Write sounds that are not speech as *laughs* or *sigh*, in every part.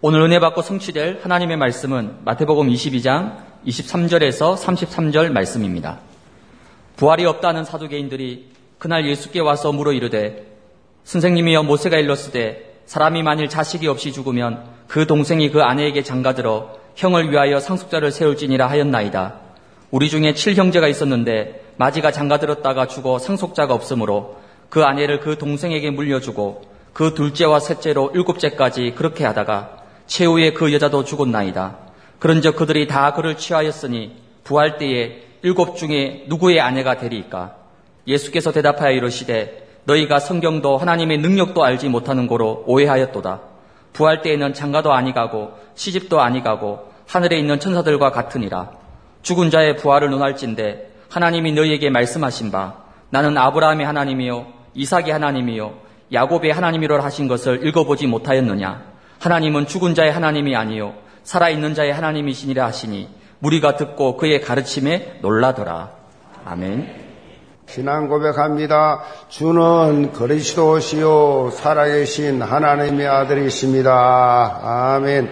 오늘 은혜 받고 성취될 하나님의 말씀은 마태복음 22장 23절에서 33절 말씀입니다. 부활이 없다는 사두개인들이 그날 예수께 와서 물어 이르되 선생님이여 모세가 일렀으되 사람이 만일 자식이 없이 죽으면 그 동생이 그 아내에게 장가들어 형을 위하여 상속자를 세울지니라 하였나이다. 우리 중에 칠형제가 있었는데 마지가 장가들었다가 죽어 상속자가 없으므로 그 아내를 그 동생에게 물려주고 그 둘째와 셋째로 일곱째까지 그렇게 하다가 최후에 그 여자도 죽었나이다. 그런즉 그들이 다 그를 취하였으니 부활 때에 일곱 중에 누구의 아내가 되리이까? 예수께서 대답하여 이르시되 너희가 성경도 하나님의 능력도 알지 못하는 고로 오해하였도다. 부활 때에는 장가도 아니가고 시집도 아니가고 하늘에 있는 천사들과 같으니라. 죽은 자의 부활을 논할진대 하나님이 너희에게 말씀하신 바 나는 아브라함의 하나님이요 이삭의 하나님이요 야곱의 하나님이라 하신 것을 읽어보지 못하였느냐? 하나님은 죽은 자의 하나님이 아니요 살아있는 자의 하나님이시니라 하시니 무리가 듣고 그의 가르침에 놀라더라. 아멘. 신앙 고백합니다. 주는 그리스도시요 살아계신 하나님의 아들이십니다. 아멘.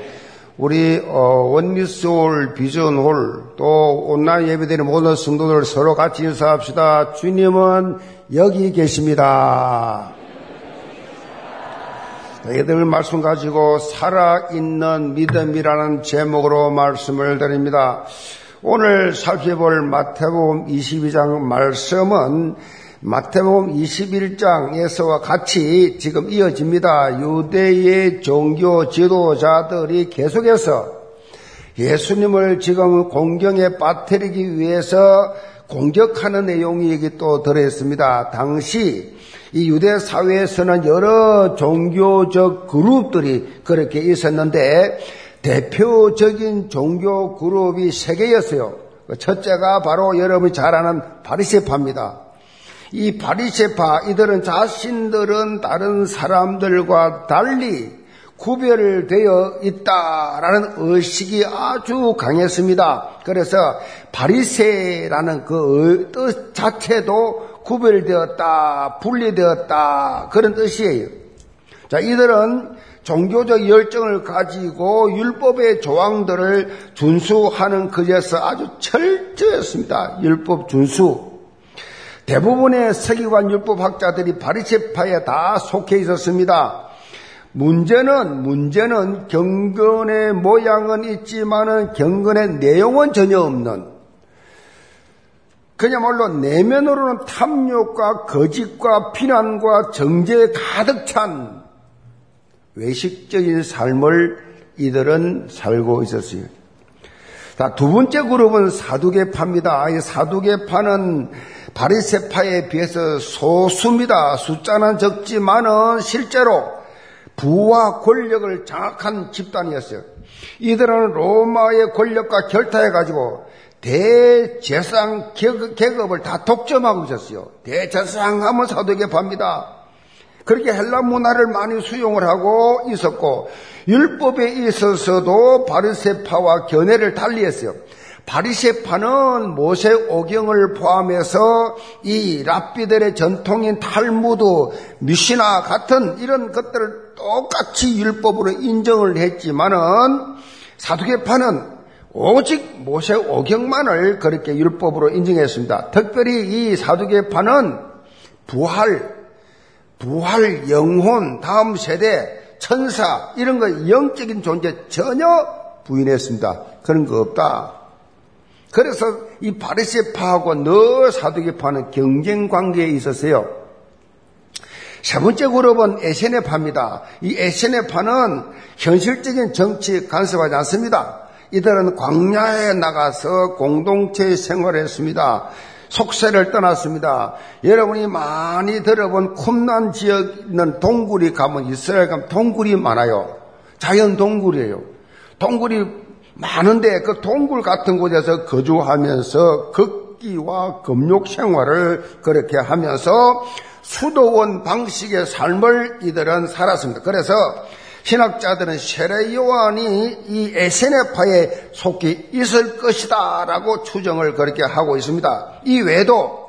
우리 어, 원리스홀 비전홀 또 온라인 예배드리는 모든 성도들 서로 같이 인사합시다. 주님은 여기 계십니다. 너희들 말씀 가지고 살아있는 믿음이라는 제목으로 말씀을 드립니다. 오늘 살펴볼 마태복음 22장 말씀은 마태복음 21장에서와 같이 지금 이어집니다. 유대의 종교 지도자들이 계속해서 예수님을 지금 공경에 빠뜨리기 위해서 공격하는 내용이 여기 또 들어있습니다. 당시 이 유대 사회에서는 여러 종교적 그룹들이 그렇게 있었는데 대표적인 종교 그룹이 세 개였어요. 그 첫째가 바로 여러분이 잘 아는 바리세파입니다. 이 바리세파 이들은 자신들은 다른 사람들과 달리 구별되어 있다라는 의식이 아주 강했습니다. 그래서 바리세라는 그 뜻 자체도 구별되었다, 분리되었다, 그런 뜻이에요. 자, 이들은 종교적 열정을 가지고 율법의 조항들을 준수하는 것에서 아주 철저했습니다. 율법 준수. 대부분의 서기관 율법학자들이 바리체파에 다 속해 있었습니다. 문제는 문제는 경건의 모양은 있지만은 경건의 내용은 전혀 없는 그야말로 내면으로는 탐욕과 거짓과 비난과 정죄에 가득 찬 외식적인 삶을 이들은 살고 있었어요. 자, 두 번째 그룹은 사두개파입니다. 이 사두개파는 바리세파에 비해서 소수입니다. 숫자는 적지만은 실제로 부와 권력을 장악한 집단이었어요. 이들은 로마의 권력과 결타해가지고 대제상 계급을 다 독점하고 있었어요. 대제상 하면 사도계 팝니다. 그렇게 헬라 문화를 많이 수용을 하고 있었고 율법에 있어서도 바리세파와 견해를 달리했어요. 바리세파는 모세 오경을 포함해서 이 랍비들의 전통인 탈무드, 미시나 같은 이런 것들을 똑같이 율법으로 인정을 했지만은 사두개파는 오직 모세 오경만을 그렇게 율법으로 인정했습니다. 특별히 이 사두개파는 부활, 부활, 영혼, 다음 세대, 천사 이런 거 영적인 존재 전혀 부인했습니다. 그런 거 없다. 그래서 이 바리세파하고 너 사두개파는 경쟁 관계에 있었어요. 세 번째 그룹은 에세네파입니다. 이 에세네파는 현실적인 정치 간섭하지 않습니다. 이들은 광야에 나가서 공동체 생활했습니다. 속세를 떠났습니다. 여러분이 많이 들어본 쿰난 지역 있는 동굴이 가면 이스라엘 가면 동굴이 많아요. 자연 동굴이에요. 동굴이 많은데 그 동굴 같은 곳에서 거주하면서 극기와 금욕 생활을 그렇게 하면서 수도원 방식의 삶을 이들은 살았습니다. 그래서 신학자들은 세례 요한이 이 에세네파에 속해 있을 것이다 라고 추정을 그렇게 하고 있습니다. 이 외에도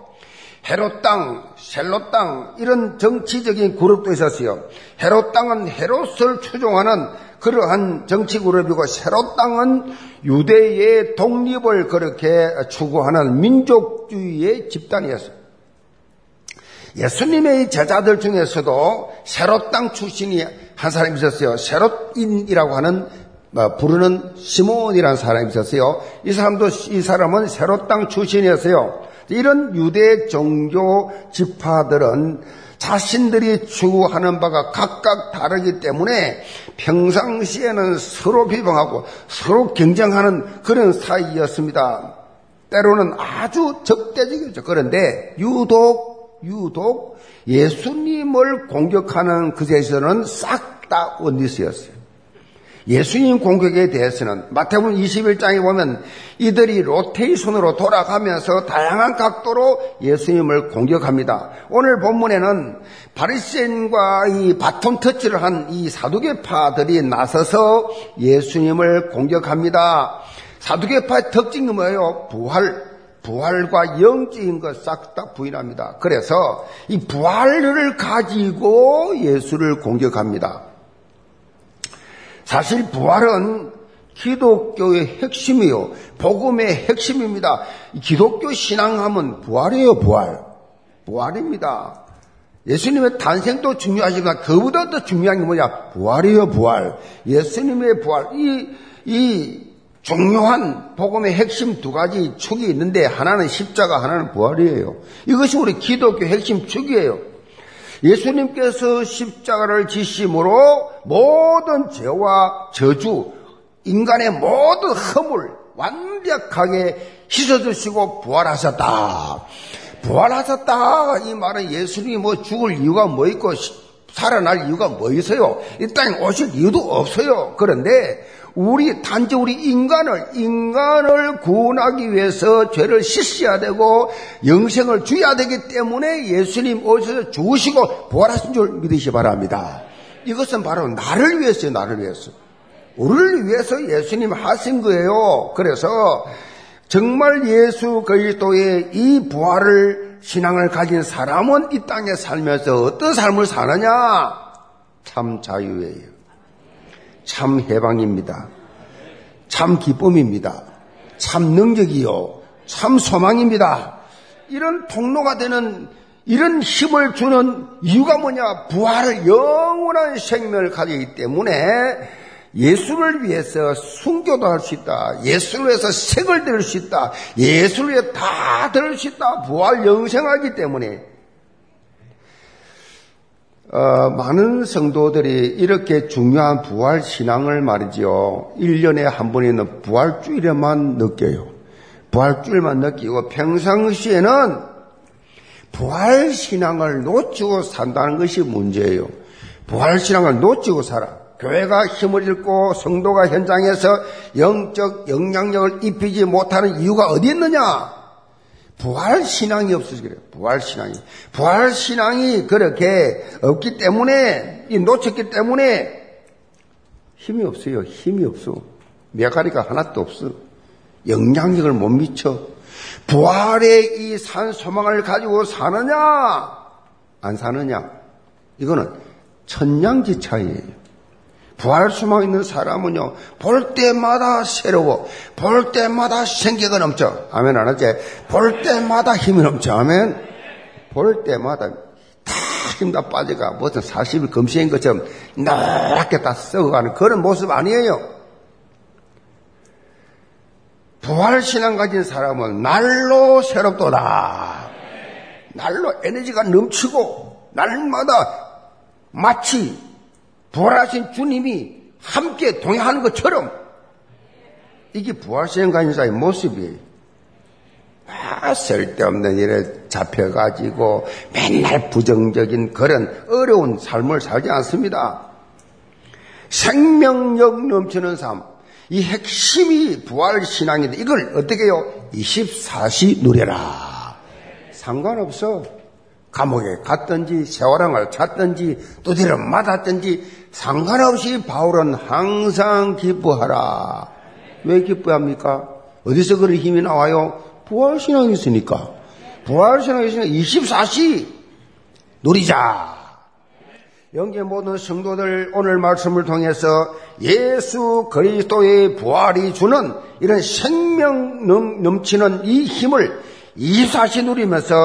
헤롯 땅, 셀롯 땅 이런 정치적인 그룹도 있었어요. 헤롯 땅은 헤롯을 추종하는 그러한 정치 그룹이고 새로 땅은 유대의 독립을 그렇게 추구하는 민족주의의 집단이었어요. 예수님의 제자들 중에서도 새로 땅 출신이 한 사람이 있었어요. 새로인이라고 하는 뭐 부르는 시몬이라는 사람이 있었어요. 이 사람도 이 사람은 새로 땅 출신이었어요. 이런 유대 종교 지파들은 자신들이 추구하는 바가 각각 다르기 때문에 평상시에는 서로 비방하고 서로 경쟁하는 그런 사이였습니다. 때로는 아주 적대적이죠. 그런데 유독 유독 예수님을 공격하는 그제서는 싹 다 원리스였어요. 예수님 공격에 대해서는 마태복음 21장에 보면 이들이 로테이션으로 돌아가면서 다양한 각도로 예수님을 공격합니다. 오늘 본문에는 바리새인과 이 바톤 터치를 한 이 사두개파들이 나서서 예수님을 공격합니다. 사두개파의 특징이 뭐예요? 부활, 부활과 영적인 것 싹 다 부인합니다. 그래서 이 부활을 가지고 예수를 공격합니다. 사실 부활은 기독교의 핵심이요. 복음의 핵심입니다. 기독교 신앙하면 부활이에요, 부활. 부활입니다. 예수님의 탄생도 중요하지만 그보다 더 중요한 게 뭐냐? 부활이에요, 부활. 예수님의 부활. 이, 이 중요한 복음의 핵심 두 가지 축이 있는데 하나는 십자가, 하나는 부활이에요. 이것이 우리 기독교 핵심 축이에요. 예수님께서 십자가를 지심으로 모든 죄와 저주, 인간의 모든 허물 완벽하게 씻어주시고 부활하셨다. 부활하셨다. 이 말은 예수님이 뭐 죽을 이유가 뭐 있고 살아날 이유가 뭐 있어요? 이 땅에 오실 이유도 없어요. 그런데 우리 단지 우리 인간을 인간을 구원하기 위해서 죄를 씻어야 되고 영생을 주어야 되기 때문에 예수님 오셔서 죽으시고 부활하신 줄 믿으시 바랍니다. 이것은 바로 나를 위해서요, 나를 위해서. 우리를 위해서 예수님 하신 거예요. 그래서 정말 예수 그리스도의 이 부활을 신앙을 가진 사람은 이 땅에 살면서 어떤 삶을 사느냐? 참 자유예요. 참 해방입니다. 참 기쁨입니다. 참 능력이요. 참 소망입니다. 이런 통로가 되는 이런 힘을 주는 이유가 뭐냐? 부활을 영원한 생명을 가지기 때문에 예수를 위해서 순교도 할 수 있다. 예수를 위해서 색을 들을 수 있다. 예수를 위해 다 들을 수 있다. 부활 영생하기 때문에 어, 많은 성도들이 이렇게 중요한 부활 신앙을 말이지요. 1년에 한 번에는 부활 주일에만 느껴요. 부활 주일만 느끼고 평상시에는 부활 신앙을 놓치고 산다는 것이 문제예요. 부활 신앙을 놓치고 살아. 교회가 힘을 잃고 성도가 현장에서 영적 영향력을 입히지 못하는 이유가 어디 있느냐? 부활 신앙이 없어서 그래요. 부활 신앙이. 부활 신앙이 그렇게 없기 때문에, 이 놓쳤기 때문에 힘이 없어요. 힘이 없어. 메가리가 하나도 없어. 영향력을 못 미쳐. 부활의 이 산 소망을 가지고 사느냐? 안 사느냐? 이거는 천냥지 차이에요. 부활 수망 있는 사람은요, 볼 때마다 새로워. 볼 때마다 생기가 넘쳐. 아멘 안 하지? 볼 때마다 힘이 넘쳐. 아멘? 볼 때마다 다 힘 다 빠져가. 무슨 40일 금시인 것처럼 노랗게 다 썩어가는 그런 모습 아니에요. 부활신앙 가진 사람은 날로 새롭도다. 날로 에너지가 넘치고, 날마다 마치 부활하신 주님이 함께 동행하는 것처럼 이게 부활시행 간사의 모습이에요. 아, 쓸데없는 일에 잡혀가지고 맨날 부정적인 그런 어려운 삶을 살지 않습니다. 생명력 넘치는 삶. 이 핵심이 부활신앙인데 이걸 어떻게 해요? 24시 누려라. 상관없어. 감옥에 갔든지 세월왕을 찾든지 두드려 맞았든지 상관없이 바울은 항상 기뻐하라. 왜 기뻐합니까? 어디서 그런 힘이 나와요? 부활신앙이 있으니까. 부활신앙이 있으니까 24시 누리자. 영계 모든 성도들 오늘 말씀을 통해서 예수 그리스도의 부활이 주는 이런 생명 넘치는 이 힘을 이사시 누리면서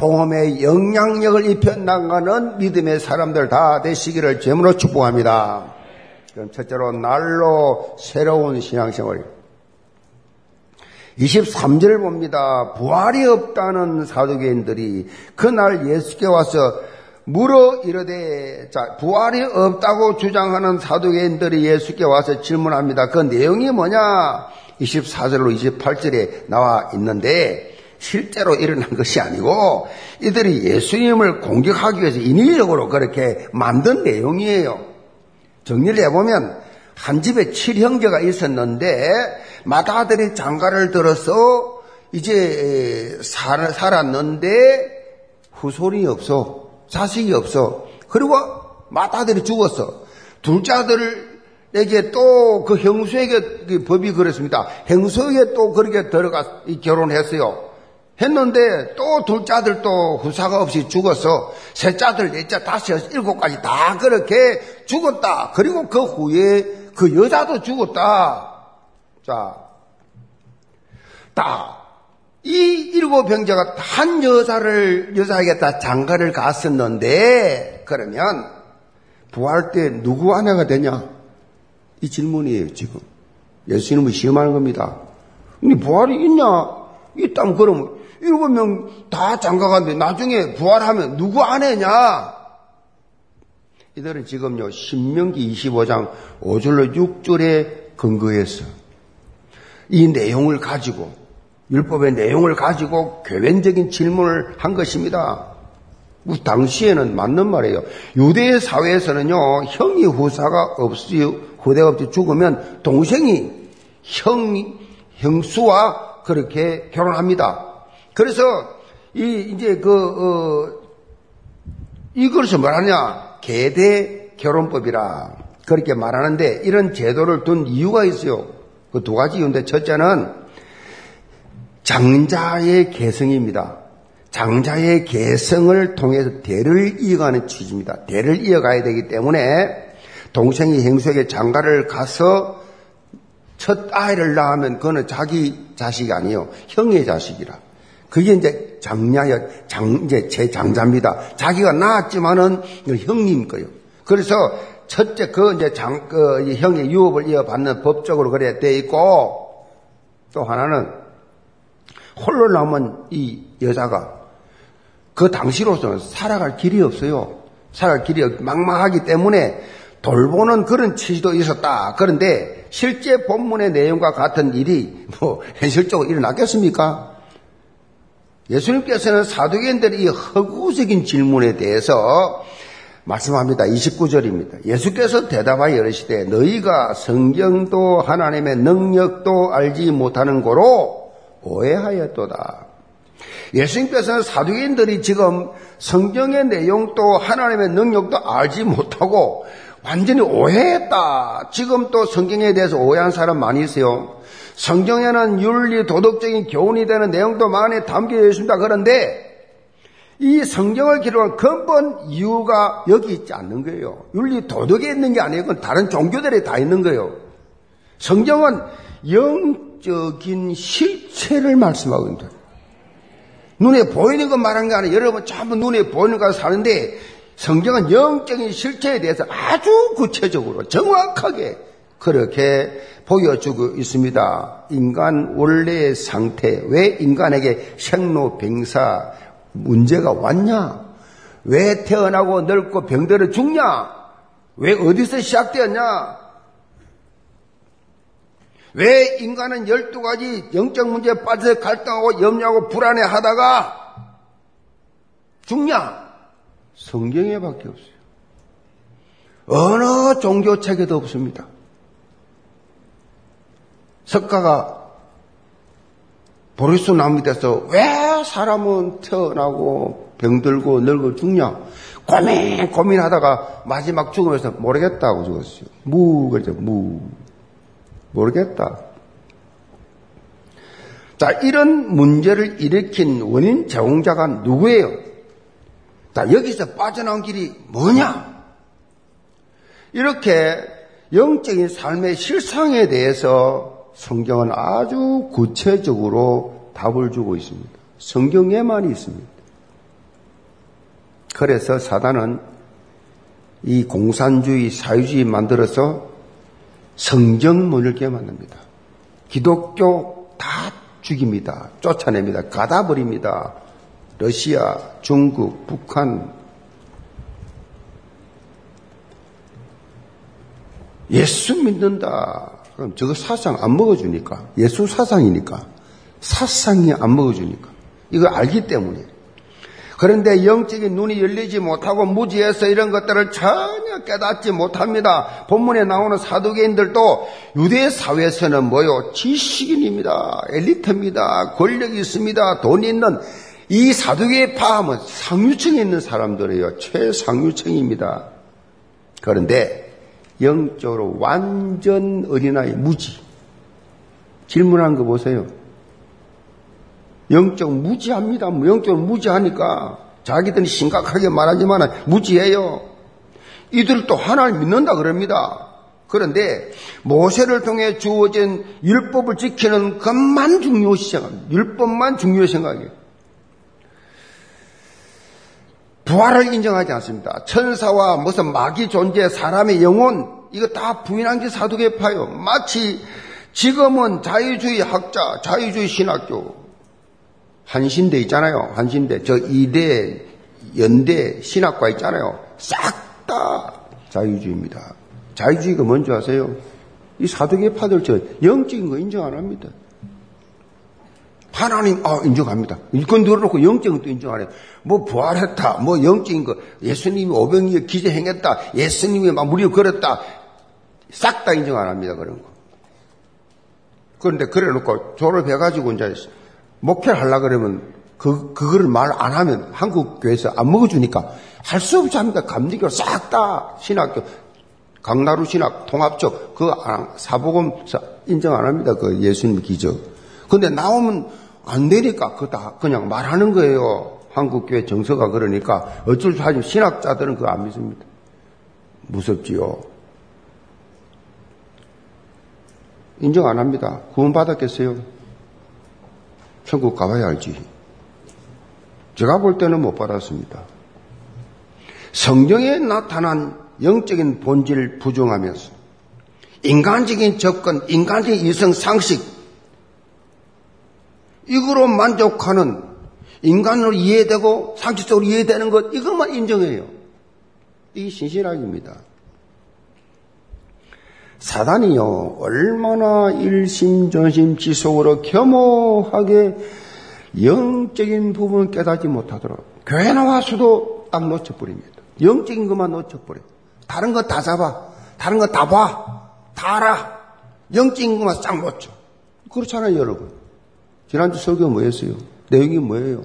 복음의 영향력을 입혀 나가는 믿음의 사람들 다 되시기를 제물로 축복합니다. 그럼 첫째로 날로 새로운 신앙생활. 23절 봅니다. 부활이 없다는 사도계인들이 그날 예수께 와서 물어 이르되 자 부활이 없다고 주장하는 사도계인들이 예수께 와서 질문합니다. 그 내용이 뭐냐? 24절로 28절에 나와 있는데 실제로 일어난 것이 아니고 이들이 예수님을 공격하기 위해서 인위적으로 그렇게 만든 내용이에요. 정리를 해보면 한 집에 칠형제가 있었는데 마다들이 장가를 들어서 이제 살았는데 후손이 없어. 자식이 없어. 그리고 맏아들이 죽었어. 둘째 아들에게 또 그 형수에게 그 법이 그랬습니다. 형수에게 또 그렇게 들어가 결혼했어요. 했는데 또 둘째 아들 또 후사가 없이 죽었어. 셋째 아들, 넷째, 다섯, 일곱까지 다 그렇게 죽었다. 그리고 그 후에 그 여자도 죽었다. 자, 딱 이 일곱 병자가 한 여자를, 여자에게 다 장가를 갔었는데, 그러면, 부활 때 누구 아내가 되냐? 이 질문이에요, 지금. 예수님을 시험하는 겁니다. 근데 부활이 있냐? 있다면 그러면, 일곱 명 다 장가갔는데, 나중에 부활하면 누구 아내냐? 이들은 지금요, 신명기 25장 5절로 6절에 근거해서, 이 내용을 가지고, 율법의 내용을 가지고 교회적인 질문을 한 것입니다. 당시에는 맞는 말이에요. 유대 사회에서는요, 형이 후사가 없이, 후대가 없이 죽으면 동생이 형, 형수와 그렇게 결혼합니다. 그래서, 이, 이제 그, 어, 이것을 말하냐? 계대 결혼법이라. 그렇게 말하는데, 이런 제도를 둔 이유가 있어요. 그 두 가지 이유인데, 첫째는 장자의 개성입니다. 장자의 개성을 통해서 대를 이어가는 취지입니다. 대를 이어가야 되기 때문에 동생이 행수에게 장가를 가서 첫 아이를 낳으면 그거는 자기 자식이 아니에요. 형의 자식이라. 그게 이제 장녀의 장, 이제 제 장자입니다. 자기가 낳았지만은 형님 거예요. 그래서 첫째 그 이제 장, 그 형의 유업을 이어받는 법적으로 그래 돼 있고 또 하나는 홀로 남은 이 여자가 그 당시로서는 살아갈 길이 없어요. 살아갈 길이 막막하기 때문에 돌보는 그런 취지도 있었다. 그런데 실제 본문의 내용과 같은 일이 뭐 현실적으로 일어났겠습니까? 예수님께서는 사도계인들의 이 허구적인 질문에 대해서 말씀합니다. 29절입니다. 예수께서 대답하여 이르시되 너희가 성경도 하나님의 능력도 알지 못하는 거로 오해하였도다. 예수님께서는 사두개인들이 지금 성경의 내용도 하나님의 능력도 알지 못하고 완전히 오해했다. 지금 또 성경에 대해서 오해한 사람 많이 있어요. 성경에는 윤리, 도덕적인 교훈이 되는 내용도 많이 담겨 있습니다. 그런데 이 성경을 기록한 근본 이유가 여기 있지 않는 거예요. 윤리, 도덕에 있는 게 아니고 다른 종교들에 다 있는 거예요. 성경은 영적인 실체를 말씀하고 있는 거예요. 눈에 보이는 것 말한 게 아니라 여러분 전부 눈에 보이는 거 사는데 성경은 영적인 실체에 대해서 아주 구체적으로 정확하게 그렇게 보여주고 있습니다. 인간 원래의 상태, 왜 인간에게 생로병사 문제가 왔냐? 왜 태어나고 늙고 병들어 죽냐? 왜 어디서 시작되었냐? 왜 인간은 열두 가지 영적 문제에 빠져 갈등하고 염려하고 불안해 하다가 죽냐? 성경에 밖에 없어요. 어느 종교 책에도 없습니다. 석가가 보리수 나무 밑에서 왜 사람은 태어나고 병들고 늙어 죽냐? 고민, 고민하다가 마지막 죽으면서 모르겠다고 죽었어요. 무, 그러죠, 무. 모르겠다. 자, 이런 문제를 일으킨 원인 제공자가 누구예요? 자, 여기서 빠져나온 길이 뭐냐? 이렇게 영적인 삶의 실상에 대해서 성경은 아주 구체적으로 답을 주고 있습니다. 성경에만 있습니다. 그래서 사단은 이 공산주의, 사회주의 만들어서 성경 못 읽게 만듭니다. 기독교 다 죽입니다. 쫓아냅니다. 가다버립니다. 러시아, 중국, 북한, 예수 믿는다. 그럼 저거 사상 안 먹어주니까. 예수 사상이니까. 사상이 안 먹어주니까. 이거 알기 때문에. 그런데 영적인 눈이 열리지 못하고 무지해서 이런 것들을 전혀 깨닫지 못합니다. 본문에 나오는 사두개인들도 유대 사회에서는 뭐요? 지식인입니다. 엘리트입니다. 권력이 있습니다. 돈이 있는 이 사두개의 파함은 상류층에 있는 사람들이에요. 최상류층입니다. 그런데 영적으로 완전 어린아이 무지. 질문한 거 보세요. 영적 무지합니다. 영적 무지하니까 자기들이 심각하게 말하지만 무지해요. 이들도 하나를 믿는다 그럽니다. 그런데 모세를 통해 주어진 율법을 지키는 것만 중요시 생각합니다. 율법만 중요시 생각해요. 부활을 인정하지 않습니다. 천사와 무슨 마귀 존재, 사람의 영혼, 이거 다 부인한 게 사두개파요. 마치 지금은 자유주의 학자, 자유주의 신학교, 한신대 있잖아요. 한신대. 저 이대, 연대, 신학과 있잖아요. 싹 다 자유주의입니다. 자유주의가 뭔지 아세요? 이 사두개파들 저 영적인 거 인정 안 합니다. 하나님, 아, 인정합니다. 이건 들어놓고 영적인 또 인정 안 해요. 뭐 부활했다, 뭐 영적인 거, 예수님이 오병이에 기재 행했다, 예수님이 막 무리를 걸었다, 싹 다 인정 안 합니다, 그런 거. 그런데 그래 놓고 졸업해가지고 이제 목회를 하려 그러면 그, 그거를 말 안 하면 한국 교회에서 안 먹어주니까 할 수 없지 합니다. 감리교 싹 다 신학교, 강나루 신학, 통합적, 그 사복음 인정 안 합니다. 그 예수님 기적. 근데 나오면 안 되니까 그거 다 그냥 말하는 거예요. 한국교회 정서가 그러니까 어쩔 수 없이 신학자들은 그거 안 믿습니다. 무섭지요. 인정 안 합니다. 구원 받았겠어요? 천국 가봐야 알지. 제가 볼 때는 못 받았습니다. 성경에 나타난 영적인 본질을 부정하면서 인간적인 접근, 인간적인 이성 상식, 이거로 만족하는 인간으로 이해되고 상식적으로 이해되는 것, 이것만 인정해요. 이게 신실학입니다. 사단이요, 얼마나 일심전심 지속으로 겸허하게 영적인 부분을 깨닫지 못하도록 교회 나와서도 딱 놓쳐버립니다. 영적인 것만 놓쳐버려. 다른 거 다 잡아. 다른 거 다 봐. 다 알아. 영적인 것만 싹 놓쳐. 그렇잖아요, 여러분. 지난주 설교 뭐였어요? 내용이 뭐예요?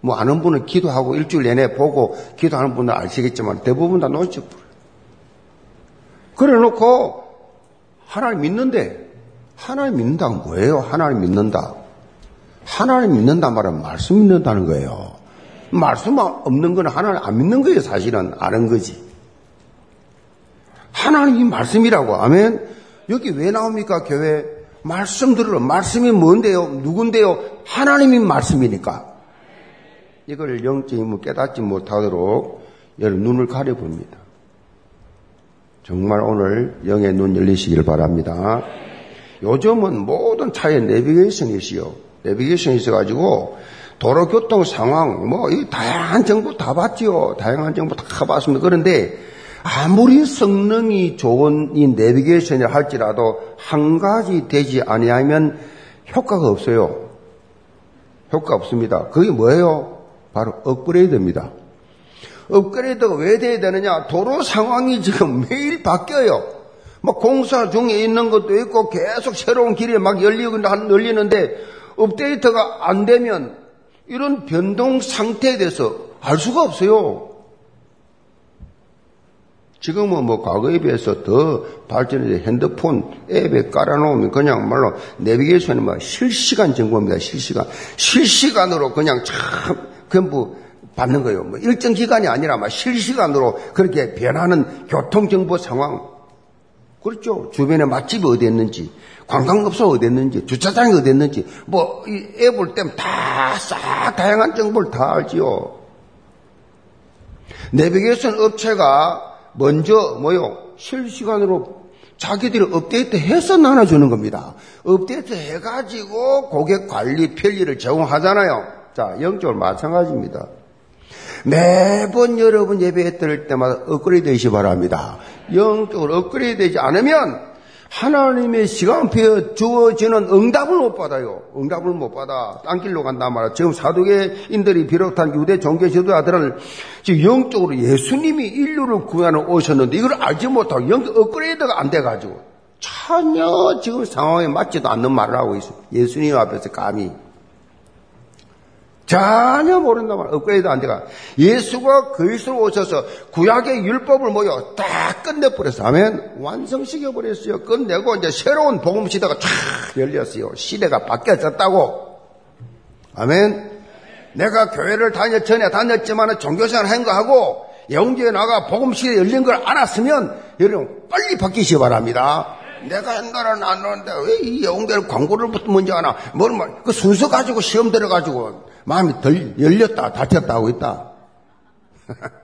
뭐 아는 분은 기도하고 일주일 내내 보고 기도하는 분은 아시겠지만 대부분 다 놓쳐버려. 그래 놓고 하나님 믿는데 하나님 믿는다는 뭐예요? 하나님 믿는다. 하나님 믿는다 말은 말씀 믿는다는 거예요. 말씀 없는 건 하나님 안 믿는 거예요, 사실은. 아는 거지. 하나님이 말씀이라고. 아멘. 여기 왜 나옵니까, 교회? 말씀 들으러. 말씀이 뭔데요? 누군데요? 하나님이 말씀이니까. 이걸 영적인 깨닫지 못하도록 여러분 눈을 가려봅니다. 정말 오늘 영의 눈 열리시길 바랍니다. 요즘은 모든 차에 내비게이션이 있어요. 내비게이션이 있어가지고 도로교통 상황, 뭐, 이 다양한 정보 다 봤지요. 다양한 정보 다 봤습니다. 그런데 아무리 성능이 좋은 이 내비게이션을 할지라도 한 가지 되지 아니하면 효과가 없어요. 효과 없습니다. 그게 뭐예요? 바로 업그레이드입니다. 업그레이드가 왜 돼야 되느냐? 도로 상황이 지금 *laughs* 매일 바뀌어요. 막 공사 중에 있는 것도 있고 계속 새로운 길이 막 열리고 열리는데 업데이트가 안 되면 이런 변동 상태에 대해서 알 수가 없어요. 지금은 뭐 과거에 비해서 더 발전해서 핸드폰 앱에 깔아놓으면 그냥 말로 내비게이션이 막 실시간 정보입니다. 실시간. 실시간으로 그냥 참 전부 받는 거예요. 뭐 일정 기간이 아니라 막 실시간으로 그렇게 변하는 교통정보 상황. 그렇죠. 주변에 맛집이 어디 있는지, 관광업소 어디 있는지, 주차장이 어디 있는지, 뭐, 이 앱을 때면 다, 싹, 다양한 정보를 다 알지요. 내비게이션 업체가 먼저, 뭐요, 실시간으로 자기들이 업데이트 해서 나눠주는 겁니다. 업데이트 해가지고 고객 관리 편리를 제공하잖아요. 자, 영적으로 마찬가지입니다. 매번 여러분 예배 드릴 때마다 업그레이드 되시 바랍니다. 영적으로 업그레이드 되지 않으면 하나님의 시간표에 주어지는 응답을 못 받아요. 응답을 못 받아. 딴 길로 간단 말이야. 지금 사도계인들이 비롯한 유대 종교 지도자들은 지금 영적으로 예수님이 인류를 구하러 오셨는데 이걸 알지 못하고 영적 업그레이드가 안 돼가지고 전혀 지금 상황에 맞지도 않는 말을 하고 있어요. 예수님 앞에서 감히. 전혀 모른단 말이야. 업그레이드 안 돼가. 예수가 그리스로 오셔서 구약의 율법을 모여 딱 끝내버렸어. 아멘. 완성시켜버렸어요. 끝내고 이제 새로운 복음 시대가 쫙 열렸어요. 시대가 바뀌어졌다고. 아멘. 내가 교회를 다녔, 전에 다녔지만 종교생활 한 거하고 영주에 나가 복음 시대 열린 걸 알았으면 여러분 빨리 바뀌시기 바랍니다. 내가 옛날에는 안 하는데 왜 이 영대를 광고를 먼저 하나? 뭘, 뭘, 그 순서 가지고 시험 들어가지고 마음이 덜 열렸다, 닫혔다 하고 있다. *laughs*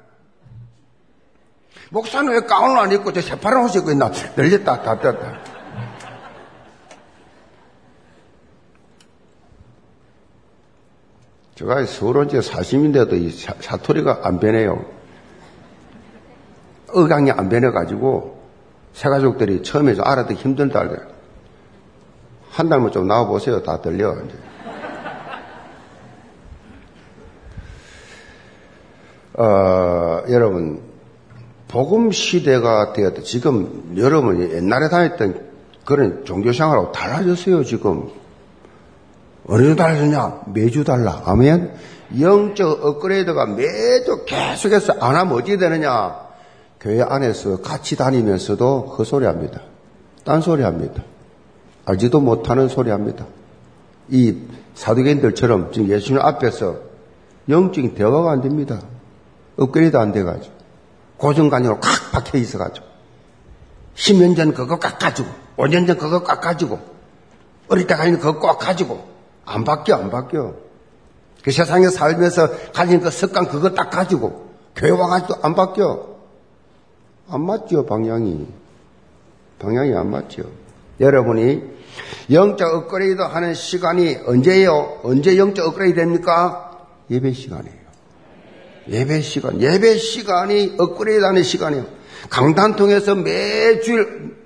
목사는 왜 가운을 안 입고 저 새파란 옷 입고 있나? 열렸다, 닫혔다. 제가 서울 온지 40인데도 이 사, 토리가 안 변해요. 의강이 안 변해가지고 새 가족들이 처음에 좀 알아듣기 힘들다. 한 달만 좀 나와보세요. 다 들려. 이제. 어, 여러분, 복음 시대가 되었다. 지금 여러분이 옛날에 다녔던 그런 종교 생활하고 달라졌어요, 지금. 어느 정도 달라졌냐? 매주 달라. 아멘? 영적 업그레이드가 매주 계속해서 안 하면 어찌 되느냐? 교회 안에서 같이 다니면서도 헛소리 합니다. 딴소리 합니다. 알지도 못하는 소리 합니다. 이 사도계인들처럼 지금 예수님 앞에서 영적인 대화가 안 됩니다. 업그레이드 안 돼가지고. 고정관념으로 꽉 박혀 있어가지고. 10년 전 그거 깎아주고, 5년 전 그거 깎아주고, 어릴 때 가진 그거 꽉 가지고, 안 바뀌어, 안 바뀌어. 그 세상에 살면서 가진 그 습관 그거 딱 가지고, 교회 와가지고 안 바뀌어. 안 맞죠, 방향이. 방향이 안 맞죠. 여러분이 영적 업그레이드 하는 시간이 언제예요? 언제 영적 업그레이드 됩니까? 예배 시간이에요. 예배 시간, 예배 시간이 업그레이드 하는 시간이에요. 강단 통해서 매주일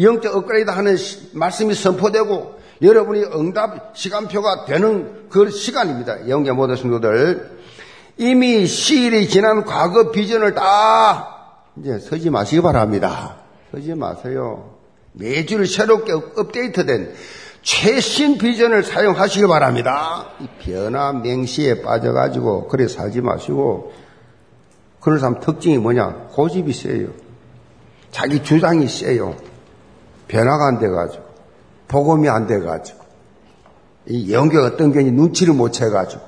영적 업그레이드 하는 시, 말씀이 선포되고 여러분이 응답 시간표가 되는 그 시간입니다. 영계 모든 성도들. 이미 시일이 지난 과거 비전을 다 이제 서지 마시기 바랍니다. 서지 마세요. 매주 새롭게 업데이트된 최신 비전을 사용하시기 바랍니다. 이 변화 맹시에 빠져가지고 그래 살지 마시고 그런 사람 특징이 뭐냐? 고집이 세요. 자기 주장이 세요. 변화가 안 돼가지고 복음이 안 돼가지고 이 영계 어떤 괜히 눈치를 못 채가지고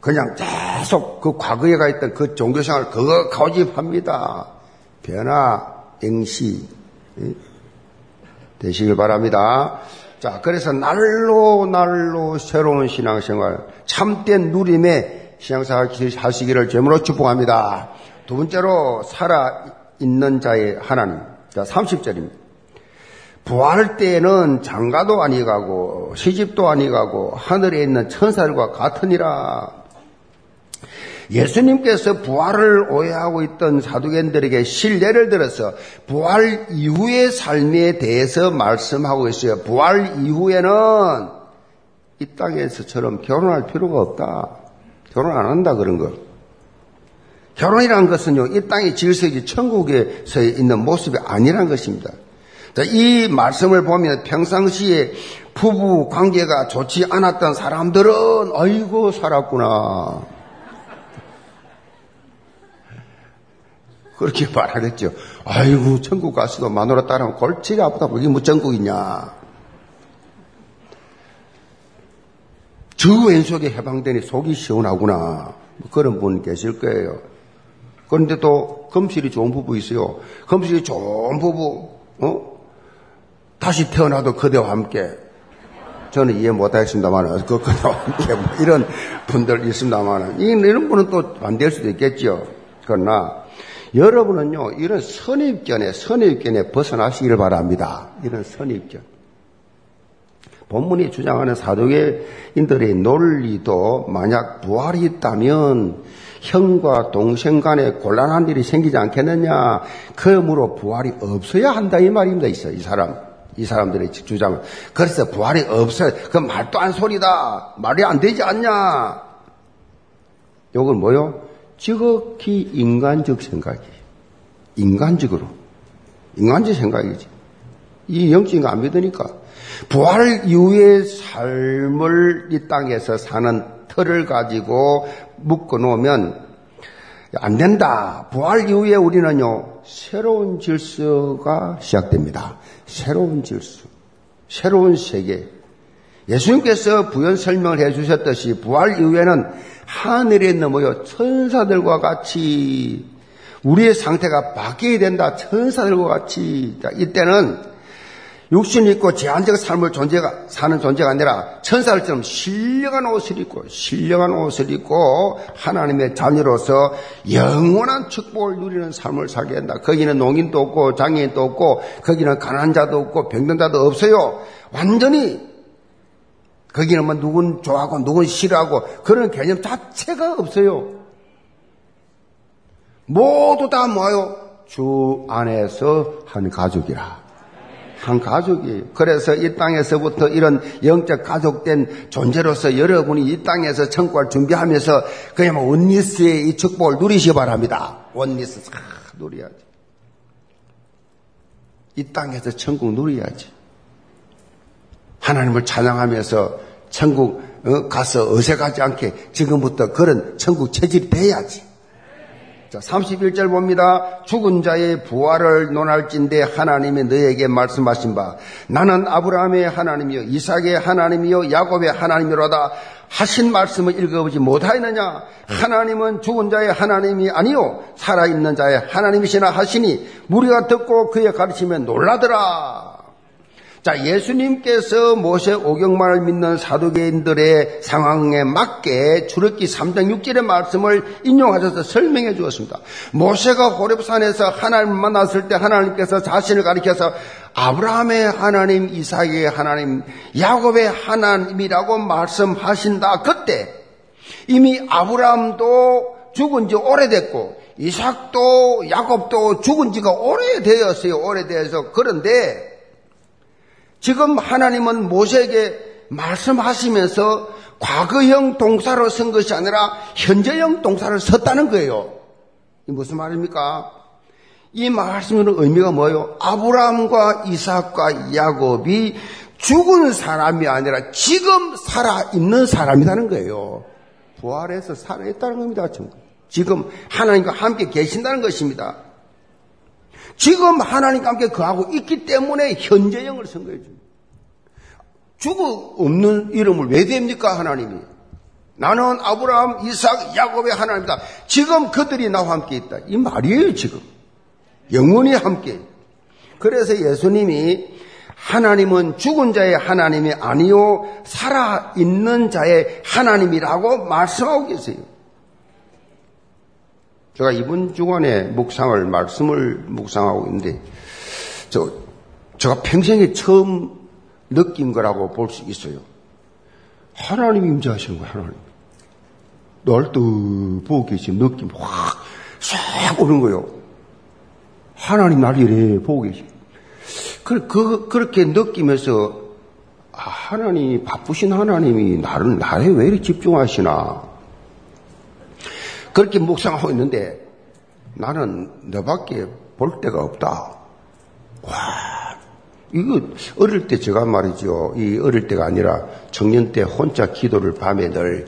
그냥 계속 그 과거에 가 있던 그 종교생활 그거 고집합니다. 변화 맹시 되시길 바랍니다. 자, 그래서 날로 날로 새로운 신앙생활, 참된 누림의 신앙생활 하시기를 제물로 축복합니다. 두 번째로 살아있는 자의 하나님. 자, 30절입니다. 부활 때에는 장가도 아니가고 시집도 아니가고 하늘에 있는 천사들과 같으니라. 예수님께서 부활을 오해하고 있던 사두견들에게 신뢰를 들어서 부활 이후의 삶에 대해서 말씀하고 있어요. 부활 이후에는 이 땅에서처럼 결혼할 필요가 없다. 결혼 안 한다 그런 거. 결혼이라는 것은요, 이 땅의 질서이지 천국에서 있는 모습이 아니란 것입니다. 이 말씀을 보면 평상시에 부부 관계가 좋지 않았던 사람들은 아이고 살았구나. 그렇게 말하겠죠. 아이고, 천국 가서도 마누라 따르면 골치가 아프다. 그게 뭐 천국이냐. 저 왼속에 해방되니 속이 시원하구나. 뭐 그런 분 계실 거예요. 그런데 또 검실이 좋은 부부 있어요. 검실이 좋은 부부, 어? 다시 태어나도 그대와 함께. 저는 이해 못하겠습니다만, 그, 그대와 함께. 뭐 이런 분들 있습니다만, 이런 분은 또 안 될 수도 있겠죠. 그러나, 여러분은요, 이런 선입견에, 선입견에 벗어나시기를 바랍니다. 이런 선입견. 본문이 주장하는 사도계인들의 논리도 만약 부활이 있다면 형과 동생 간에 곤란한 일이 생기지 않겠느냐. 그러므로 부활이 없어야 한다. 이 말입니다. 있어, 이 사람. 이 사람들의 주장은. 그래서 부활이 없어요. 그 말도 안 소리다. 말이 안 되지 않냐. 요건 뭐요? 지극히 인간적 생각이. 인간적으로. 인간적 생각이지. 이 영적인 거 안 믿으니까. 부활 이후의 삶을 이 땅에서 사는 틀을 가지고 묶어 놓으면 안 된다. 부활 이후에 우리는요, 새로운 질서가 시작됩니다. 새로운 질서. 새로운 세계. 예수님께서 부연 설명을 해 주셨듯이 부활 이후에는 하늘에 넘어요 천사들과 같이 우리의 상태가 바뀌어야 된다. 천사들과 같이. 이때는 육신 있고 제한적 삶을 존재가, 사는 존재가 아니라 천사들처럼 신령한 옷을 입고, 신령한 옷을 입고 하나님의 자녀로서 영원한 축복을 누리는 삶을 살게 된다. 거기는 농인도 없고 장애인도 없고 거기는 가난한 자도 없고 병든 자도 없어요. 완전히 거기는 뭐 누군 좋아하고 누군 싫어하고 그런 개념 자체가 없어요. 모두 다 뭐요? 주 안에서 한 가족이라. 한 가족이에요. 그래서 이 땅에서부터 이런 영적 가족된 존재로서 여러분이 이 땅에서 천국을 준비하면서 그냥 뭐 원리스의 이 축복을 누리시 기 바랍니다. 원리스 싹 누려야지. 이 땅에서 천국 누려야지. 하나님을 찬양하면서 천국 어, 가서 어색하지 않게 지금부터 그런 천국 체질이 돼야지. 자, 31절 봅니다. 죽은 자의 부활을 논할진대 하나님이 너에게 말씀하신 바 나는 아브라함의 하나님이요 이삭의 하나님이요 야곱의 하나님이로다 하신 말씀을 읽어보지 못하였느냐 하나님은 죽은 자의 하나님이 아니요 살아있는 자의 하나님이시나 하시니 무리가 듣고 그의 가르침에 놀라더라 자, 예수님께서 모세 오경만을 믿는 사도계인들의 상황에 맞게 주력기 3장 6절의 말씀을 인용하셔서 설명해 주었습니다. 모세가 호렙산에서 하나님을 만났을 때 하나님께서 자신을 가리켜서 아브라함의 하나님, 이삭의 하나님, 야곱의 하나님이라고 말씀하신다. 그때 이미 아브라함도 죽은 지 오래됐고 이삭도 야곱도 죽은 지가 오래되었어요. 오래돼서 그런데 지금 하나님은 모세에게 말씀하시면서 과거형 동사로 쓴 것이 아니라 현재형 동사를 썼다는 거예요. 이 무슨 말입니까? 이 말씀의 의미가 뭐예요? 아브라함과 이삭과 야곱이 죽은 사람이 아니라 지금 살아있는 사람이라는 거예요. 부활해서 살아있다는 겁니다. 지금 하나님과 함께 계신다는 것입니다. 지금 하나님과 함께 거하고 있기 때문에 현재형을 쓴 거예요. 죽어 없는 이름을 왜 됩니까 하나님이? 나는 아브라함, 이삭, 야곱의 하나님이다. 지금 그들이 나와 함께 있다. 이 말이에요 지금. 영원히 함께. 그래서 예수님이 하나님은 죽은 자의 하나님이 아니요 살아 있는 자의 하나님이라고 말씀하고 계세요. 제가 이번 주간에 묵상을 말씀을 묵상하고 있는데 저 제가 평생에 처음 느낀 거라고 볼 수 있어요. 하나님 임재하시는 거예요, 하나님. 널또 보고 계신 느낌 확, 싹 오는 거예요. 하나님 날 이래 보고 계시. 그, 그, 그렇게 느끼면서, 아, 하나님, 바쁘신 하나님이 나를, 나에 왜 이렇게 집중하시나. 그렇게 묵상하고 있는데, 나는 너밖에 볼 데가 없다. 와, 이거 어릴 때 제가 말이죠. 이 어릴 때가 아니라 청년 때 혼자 기도를 밤에 늘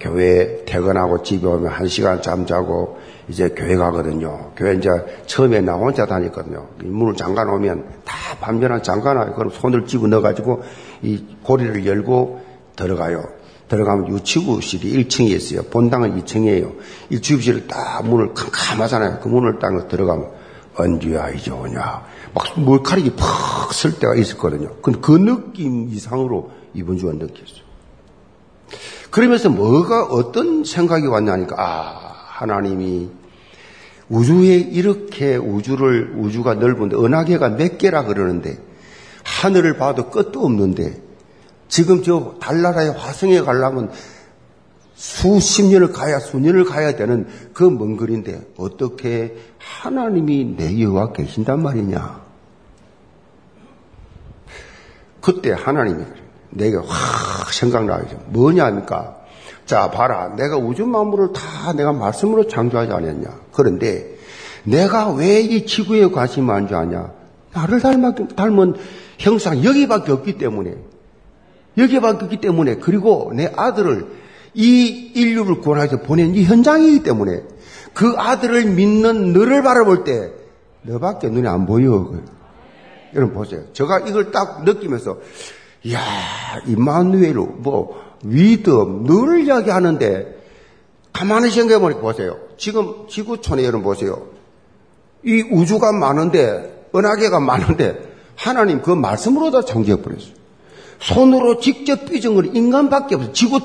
교회 퇴근하고 집에 오면 한 시간 잠자고 이제 교회 가거든요. 교회 이제 처음에 나 혼자 다녔거든요. 문을 잠가 놓으면 다 밤전한 잠가 놔요. 그럼 손을 집어 넣어가지고 이 고리를 열고 들어가요. 들어가면 유치부실이 1층에 있어요. 본당은 2층이에요. 유치부실을 딱 문을 캄캄하잖아요. 그 문을 딱 들어가면 언제야 이제 오냐. 막 머리카락이 팍 쓸 때가 있었거든요. 근데 그 느낌 이상으로 이번 주가 느꼈어요. 그러면서 뭐가 어떤 생각이 왔냐니까 아 하나님이 우주에 이렇게 우주를 우주가 넓은데 은하계가 몇 개라 그러는데 하늘을 봐도 끝도 없는데 지금 저 달나라의 화성에 가려면 수십 년을 가야 수년을 가야 되는 그 먼 거리인데 어떻게 하나님이 내 여와 계신단 말이냐? 그때 하나님이 내게 확 생각나죠. 뭐냐니까. 자, 봐라. 내가 우주 만물을 다 내가 말씀으로 창조하지 않았냐. 그런데 내가 왜 이 지구에 관심 많지 않냐? 나를 닮은, 닮은 형상 여기밖에 없기 때문에 없기 때문에 그리고 내 아들을 이 인류를 구원하기 위해서 보낸 이 현장이기 때문에 그 아들을 믿는 너를 바라볼 때 너밖에 눈에 안 보여. 여러분 보세요. 제가 이걸 딱 느끼면서 이야 이마누엘로 뭐 위덤 늘 이야기하는데 가만히 생각해보니까 보세요. 지금 지구촌에 여러분 보세요. 이 우주가 많은데 은하계가 많은데 하나님 그 말씀으로 다 창조해버렸어요. 손으로 직접 삐진 건 인간밖에 없어요. 지구,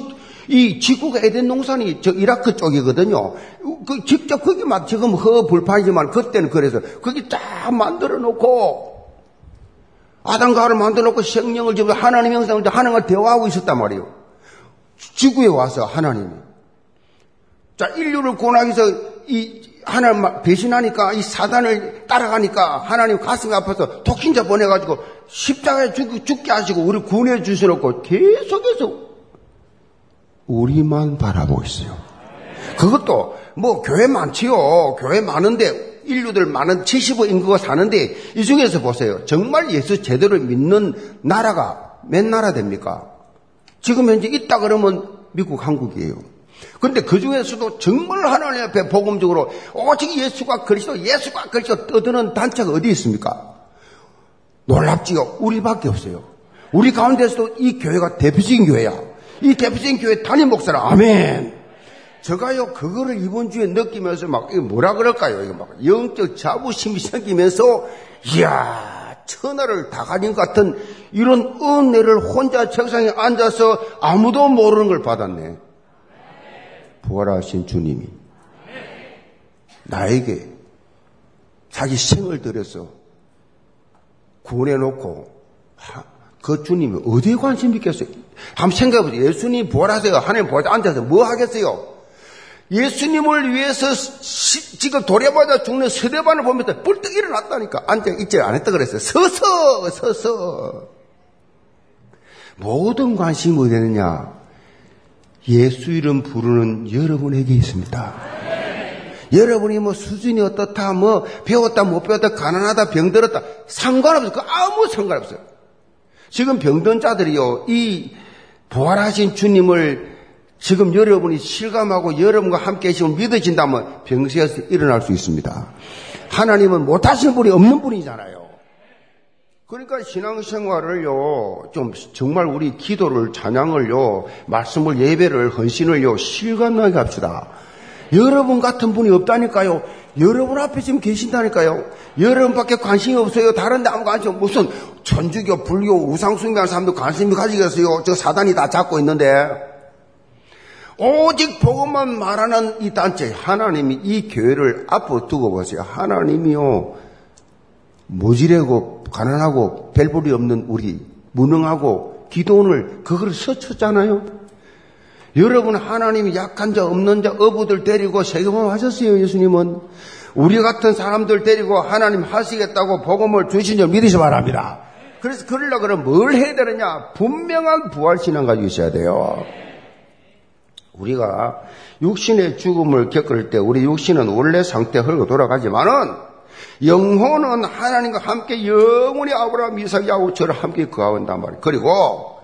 이 지구가 에덴 농산이 저 이라크 쪽이거든요. 그 직접 거기 막 지금 허불판이지만 그때는 그래서 거기 쫙 만들어 놓고 아담과 하를 만들어 놓고 생명을 지금 하나님 형상을 하나님과 대화하고 있었단 말이에요. 지구에 와서 하나님이. 자, 인류를 위해서 이 하나님 배신하니까 이 사단을 따라가니까 하나님 가슴이 아파서 독신자 보내가지고 십자가에 죽, 죽게 하시고 우리 구원해 주셔놓고 계속해서 우리만 바라보고 있어요. 그것도 뭐 교회 많지요. 교회 많은데 인류들 많은 70억 인구가 사는데 이 중에서 보세요. 정말 예수 제대로 믿는 나라가 몇 나라 됩니까? 지금 현재 있다 그러면 미국, 한국이에요. 근데 그 중에서도 정말 하나님 앞에 복음적으로 오직 예수가 그리스도, 예수가 그리스도 떠드는 단체가 어디 있습니까? 놀랍지요. 우리밖에 없어요. 우리 가운데서도 이 교회가 대표적인 교회야. 이 대표적인 교회 담임 목사라. 아멘. 제가요, 그거를 이번 주에 느끼면서 막, 이거 뭐라 그럴까요? 이거 막, 영적 자부심이 생기면서, 이야, 천하를 다 가진 것 같은 이런 은혜를 혼자 책상에 앉아서 아무도 모르는 걸 받았네. 부활하신 주님이 나에게 자기 생을 들여서 구원해놓고 그 주님이 어디에 관심 있겠어요? 한번 생각해보세요. 예수님 부활하세요. 하나님 부활 앉아서 뭐 하겠어요? 예수님을 위해서 시, 지금 도래받아 죽는 세대반을 보면서 뿔떡 일어났다니까. 앉아 있지 않았다 그랬어요. 서서, 서서. 모든 관심이 어디 있느냐? 예수 이름 부르는 여러분에게 있습니다. 여러분이 뭐 수준이 어떻다, 뭐 배웠다, 못 배웠다, 가난하다, 병들었다, 상관없어요. 그 아무 상관없어요. 지금 병든 자들이요, 이 부활하신 주님을 지금 여러분이 실감하고 여러분과 함께 계시면 믿어진다면 병세에서 일어날 수 있습니다. 하나님은 못하시는 분이 없는 분이잖아요. 그러니까 신앙생활을요, 좀 정말 우리 기도를, 찬양을요, 말씀을, 예배를, 헌신을요, 실감나게 합시다. 여러분 같은 분이 없다니까요. 여러분 앞에 지금 계신다니까요. 여러분밖에 관심이 없어요. 다른 데 아무 관심 없어요. 무슨 천주교, 불교, 우상숭배하는 사람도 관심이 가지겠어요. 저 사단이 다 잡고 있는데. 오직 복음만 말하는 이 단체, 하나님이 이 교회를 앞으로 두고 보세요. 하나님이요, 모지래고 가난하고 별볼이 없는 우리 무능하고 기도원을 그걸 서쳤잖아요. 여러분 하나님이 약한 자 없는 자 어부들 데리고 세계봉 하셨어요 예수님은 우리 같은 사람들 데리고 하나님 하시겠다고 복음을 주신 줄 믿으시 바랍니다. 그래서 그러려 그러면 뭘 해야 되느냐 분명한 부활 신앙 가지고 있어야 돼요. 우리가 육신의 죽음을 겪을 때 우리 육신은 원래 상태 흐르고 돌아가지만은 영혼은 하나님과 함께 영원히 아브라함, 이삭, 야고처럼 함께 거하온단 말이에요. 그리고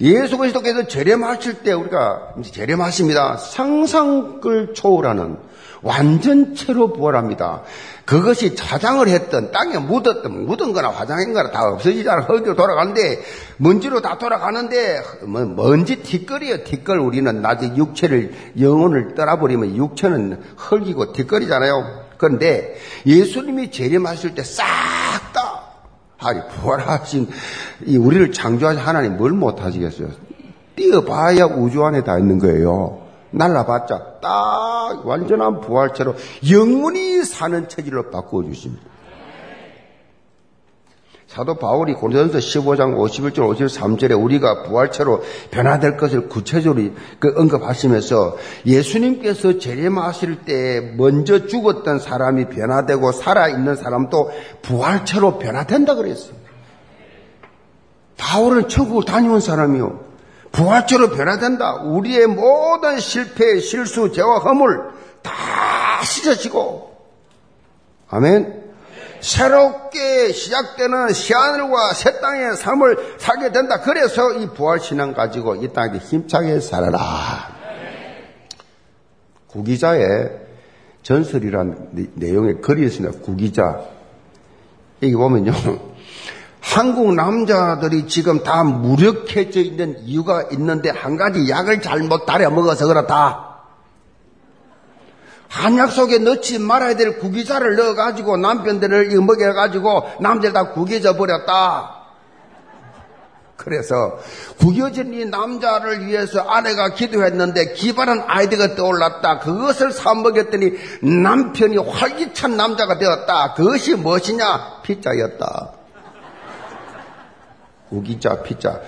예수 그리스도께서 재림하실 때 우리가 재림하십니다. 상상을 초월하는 완전체로 부활합니다. 그것이 자장을 했던 땅에 묻었던 묻은 거나 화장인 거나 다 없어지잖아. 흙으로 돌아가는데 먼지로 다 돌아가는데 뭐 먼지 티끌이에요. 티끌 우리는 나중에 육체를 영혼을 떠나버리면 육체는 흙이고 티끌이잖아요. 그런데 예수님이 재림하실 때 싹 다 아니 부활하신 이 우리를 창조하신 하나님 뭘 못하시겠어요? 뛰어봐야 우주 안에 다 있는 거예요. 날라봤자 딱 완전한 부활체로 영원히 사는 체질로 바꾸어 주십니다. 사도 바울이 고린도전서 15장 51절 53절에 우리가 부활체로 변화될 것을 구체적으로 그 언급하시면서 예수님께서 재림하실 때 먼저 죽었던 사람이 변화되고 살아있는 사람도 부활체로 변화된다 그랬어요. 바울은 천국을 다녀온 사람이요. 부활체로 변화된다. 우리의 모든 실패, 실수, 죄와 허물 다 씻어지고 아멘. 새롭게 시작되는 새 하늘과 새 땅의 삶을 살게 된다. 그래서 이 부활 신앙 가지고 이 땅에 힘차게 살아라. 구기자의 전설이란 내용의 글이 있습니다. 구기자. 여기 보면요. *laughs* 한국 남자들이 지금 다 무력해져 있는 이유가 있는데 한 가지 약을 잘못 달여 먹어서 그렇다. 한약 속에 넣지 말아야 될 구기자를 넣어가지고 남편들을 먹여가지고 남들 다 구겨져 버렸다. 그래서 구겨진 이 남자를 위해서 아내가 기도했는데 기발한 아이디가 떠올랐다. 그것을 사먹였더니 남편이 활기찬 남자가 되었다. 그것이 무엇이냐? 피자였다. 우기자, 피자.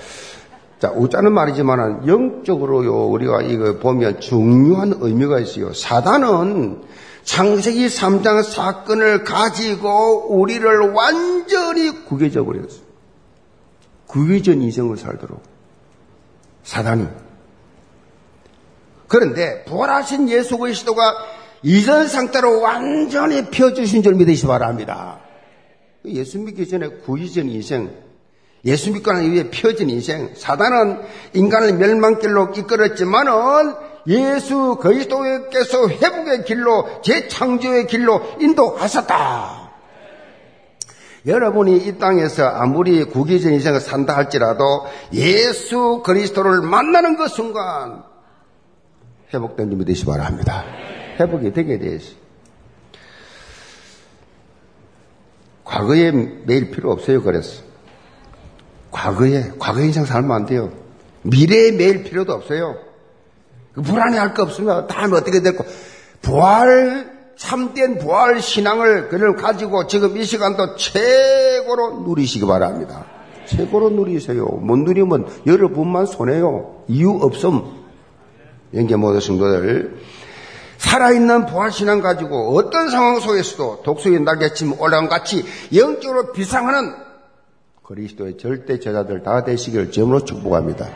자, 우자는 말이지만 영적으로요, 우리가 이거 보면 중요한 의미가 있어요. 사단은 창세기 3장 사건을 가지고 우리를 완전히 구겨져 버렸어요. 구겨진 인생을 살도록. 사단이. 그런데 부활하신 예수 그리스도가 이전 상태로 완전히 펴주신 줄 믿으시 기 바랍니다. 예수 믿기 전에 구의전 인생, 예수 믿고 난 이후에 펴진 인생, 사단은 인간을 멸망길로 이끌었지만은 예수 그리스도께서 회복의 길로 재창조의 길로 인도하셨다. 여러분이 이 땅에서 아무리 구기적 인생을 산다 할지라도 예수 그리스도를 만나는 그 순간 회복된 준비 되시 기 바랍니다. 회복이 되게 되시. 과거에 매일 필요 없어요. 그랬어. 과거에, 과거 인생 살면 안 돼요. 미래에 매일 필요도 없어요. 그 불안해할 거 없습니다. 다음에 어떻게 될거. 부활, 참된 부활 신앙을 그를 가지고 지금 이 시간도 최고로 누리시기 바랍니다. 최고로 누리세요. 못 누리면 여러분만 손해요. 이유 없음. 연계 모든 성도들. 살아있는 부활신앙 가지고 어떤 상황 속에서도 독수리 날개침 올라온 같이 영적으로 비상하는 그리스도의 절대 제자들 다 되시기를 점으로 축복합니다.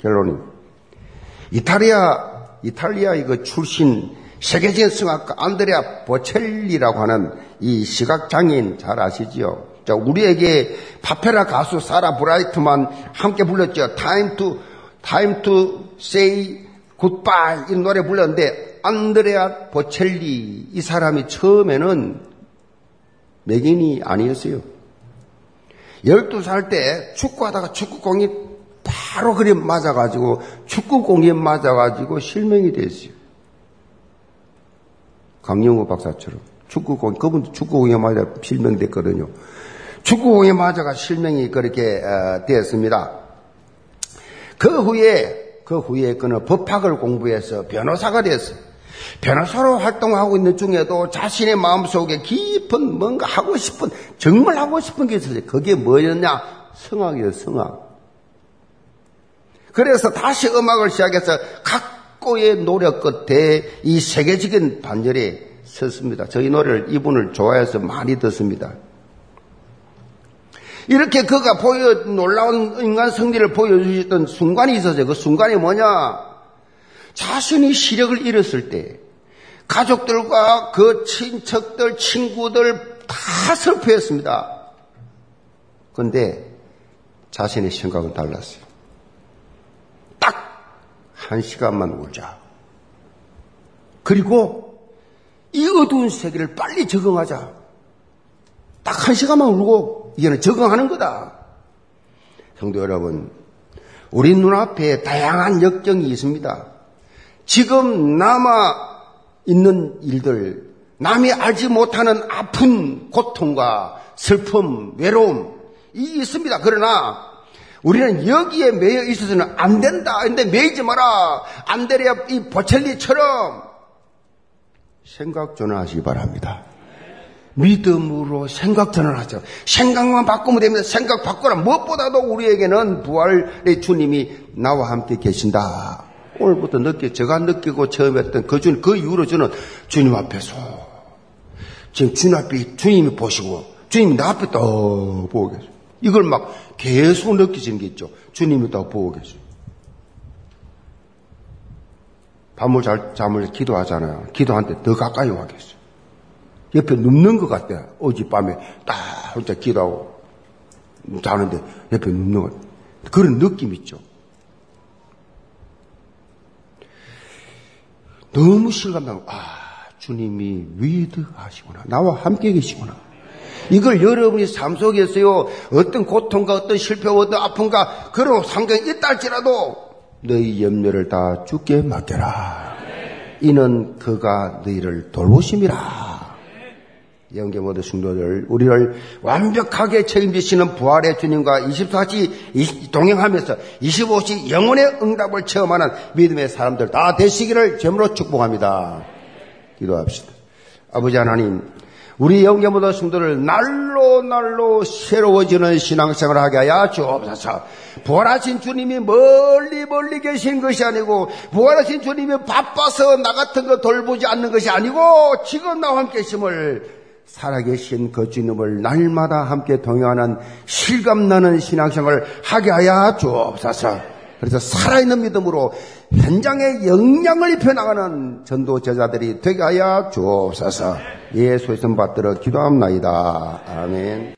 결론이 이탈리아 이탈리아 이거 출신 세계적인 성악가 안드레아 보첼리라고 하는 이 시각 장애인 잘 아시지요? 자, 우리에게 파페라 가수 사라 브라이트만 함께 불렀죠. Time to Time to say goodbye 이 노래 불렀는데 안드레아 보첼리 이 사람이 처음에는 맥인이 아니었어요. 12살 때 축구하다가 축구공이 바로 그리 맞아가지고 축구공에 맞아가지고 실명이 됐어요. 강영호 박사처럼 축구공 그분도 축구공에 맞아 실명됐거든요. 축구공에 맞아가 실명이 그렇게 어, 되었습니다. 그 후에 그 후에 그는 법학을 공부해서 변호사가 됐어요. 변호사로 활동하고 있는 중에도 자신의 마음속에 깊은 뭔가 하고 싶은 정말 하고 싶은 게 있었어요. 그게 뭐였냐? 성악이에요, 성악. 그래서 다시 음악을 시작해서 각고의 노력 끝에 이 세계적인 반열에 섰습니다. 저희 노래를 이분을 좋아해서 많이 듣습니다. 이렇게 그가 보여 놀라운 인간 성리를 보여주셨던 순간이 있었어요. 그 순간이 뭐냐? 자신이 시력을 잃었을 때 가족들과 그 친척들, 친구들 다 슬퍼했습니다. 그런데 자신의 생각은 달랐어요. 한 시간만 울자. 그리고 이 어두운 세계를 빨리 적응하자. 딱 한 시간만 울고 이제는 적응하는 거다. 성도 여러분, 우리 눈앞에 다양한 역경이 있습니다. 지금 남아 있는 일들, 남이 알지 못하는 아픈 고통과 슬픔, 외로움, 이 있습니다. 그러나 우리는 여기에 매여 있어서는 안 된다. 근데 매이지 마라. 안 되려 이 보첼리처럼 생각 전환하시기 바랍니다. 믿음으로 생각 전환하죠. 생각만 바꾸면 됩니다. 생각 바꾸라. 무엇보다도 우리에게는 부활의 주님이 나와 함께 계신다. 오늘부터 느끼, 제가 느끼고 처음 했던 그 주님, 그 이후로 저는 주님 앞에서 지금 주님 앞에 주님이 보시고 주님이 나 앞에 또 보고 계세요. 이걸 막 계속 느끼시는 게 있죠. 주님이 또 보고 계세요. 밤을 잘, 잠을 기도하잖아요. 기도하는데 더 가까이 와 계세요. 옆에 눕는 것 같아요. 어젯밤에 딱 혼자 기도하고 자는데 옆에 눕는 것. 그런 느낌 있죠. 너무 실감나고, 아, 주님이 위드하시구나. 나와 함께 계시구나. 이걸 여러분이 삶 속에서요, 어떤 고통과 어떤 실패와 어떤 아픔과 그런 상경이 있다 할지라도 너희 염려를 다 죽게 맡겨라. 이는 그가 너희를 돌보심이라. 영계 모든 성도들, 우리를 완벽하게 책임지시는 부활의 주님과 24시 동행하면서 25시 영혼의 응답을 체험하는 믿음의 사람들 다 되시기를 점으로 축복합니다. 기도합시다. 아버지 하나님, 우리 영계 모든 성도를 날로 날로 새로워지는 신앙생활을 하게 하여 주옵소서. 부활하신 주님이 멀리 멀리 계신 것이 아니고 부활하신 주님이 바빠서 나 같은 거 돌보지 않는 것이 아니고 지금 나와 함께 계심을 살아계신 그 주님을 날마다 함께 동행하는 실감나는 신앙생활을 하게 하여 주옵소서. 그래서 살아있는 믿음으로 현장에 영향을 입혀나가는 전도 제자들이 되게 하여 주옵소서. 예수의 선 받들어 기도합나이다. 아멘.